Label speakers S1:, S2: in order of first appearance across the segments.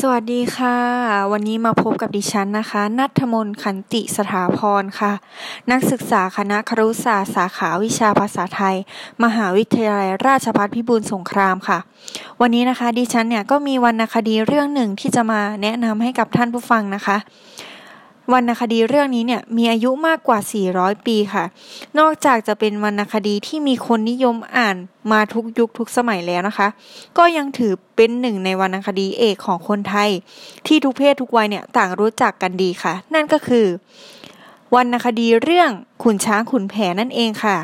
S1: สวัสดีค่ะ วันนี้มาพบกับดิฉันนะคะ นัทมนขันติสถาพรค่ะ นักศึกษาคณะครุศาสตร์สาขาวิชาภาษาไทย มหาวิทยาลัยราชภัฏพิบูลสงครามค่ะ วันนี้นะคะดิฉันเนี่ยก็มีวรรณคดีเรื่องหนึ่งที่จะมาแนะนำให้กับท่านผู้ฟังนะคะ วรรณคดีเรื่องนี้เนี่ยมีอายุมากกว่า 400 ปีค่ะ นอกจากจะเป็นวรรณคดีที่มีคนนิยมอ่านมาทุกยุคทุกสมัยแล้วนะคะ ก็ยังถือเป็นหนึ่งในวรรณคดีเอกของคนไทย ที่ทุกเพศทุกวัยเนี่ยต่างรู้จักกันดีค่ะ นั่นก็คือวรรณคดีเรื่องขุนช้างขุนแผนนั่นเองค่ะ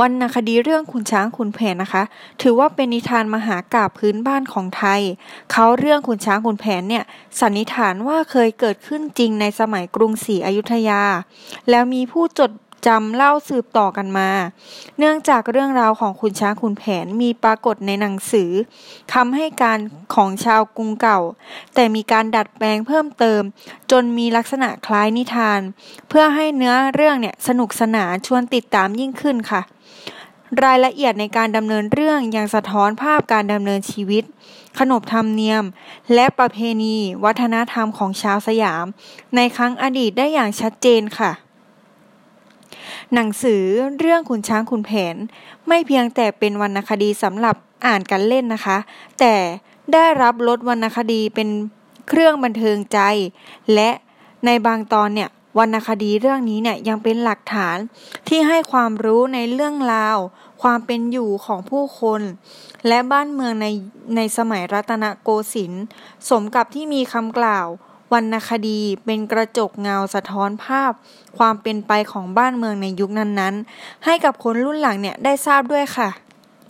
S1: วรรณคดีเรื่องขุนช้างขุนแผนนะคะ ถือว่าเป็นนิทานมหากาบพื้นบ้านของไทย เขาเรื่องขุนช้างขุนแผนเนี่ยสันนิษฐานว่าเคยเกิดขึ้นจริงในสมัยกรุงศรีอยุธยา แล้วมีผู้จด จำเล่าสืบต่อกันมา เนื่องจากเรื่องราวของขุนช้างขุนแผนมีปรากฏในหนังสือคำให้การของชาวกรุงเก่า แต่มีการดัดแปลงเพิ่มเติม จนมีลักษณะคล้ายนิทาน เพื่อให้เนื้อเรื่องเนี่ยสนุกสนานชวนติดตามยิ่งขึ้นค่ะรายละเอียดในการดำเนินเรื่องยังสะท้อนภาพการดำเนินชีวิต ขนบธรรมเนียม และประเพณี วัฒนธรรมของชาวสยาม ในครั้งอดีตได้อย่างชัดเจนค่ะ หนังสือเรื่องขุนช้างขุนแผน ไม่เพียงแต่เป็นวรรณคดีสำหรับอ่านกันเล่นนะคะ แต่ได้รับลดวรรณคดีเป็นเครื่องบันเทิงใจ และในบางตอนเนี่ยวรรณคดีเรื่องนี้เนี่ยยังเป็นหลักฐานที่ให้ความรู้ในเรื่องราว ความเป็นอยู่ของผู้คน และบ้านเมืองในในสมัยรัตนโกสินทร์สมกับที่มีคำกล่าว วรรณคดีเป็นกระจกเงาสะท้อนภาพ ความเป็นไปของบ้านเมืองในยุคนั้นๆ ให้กับคนรุ่นหลังเนี่ยได้ทราบด้วยค่ะ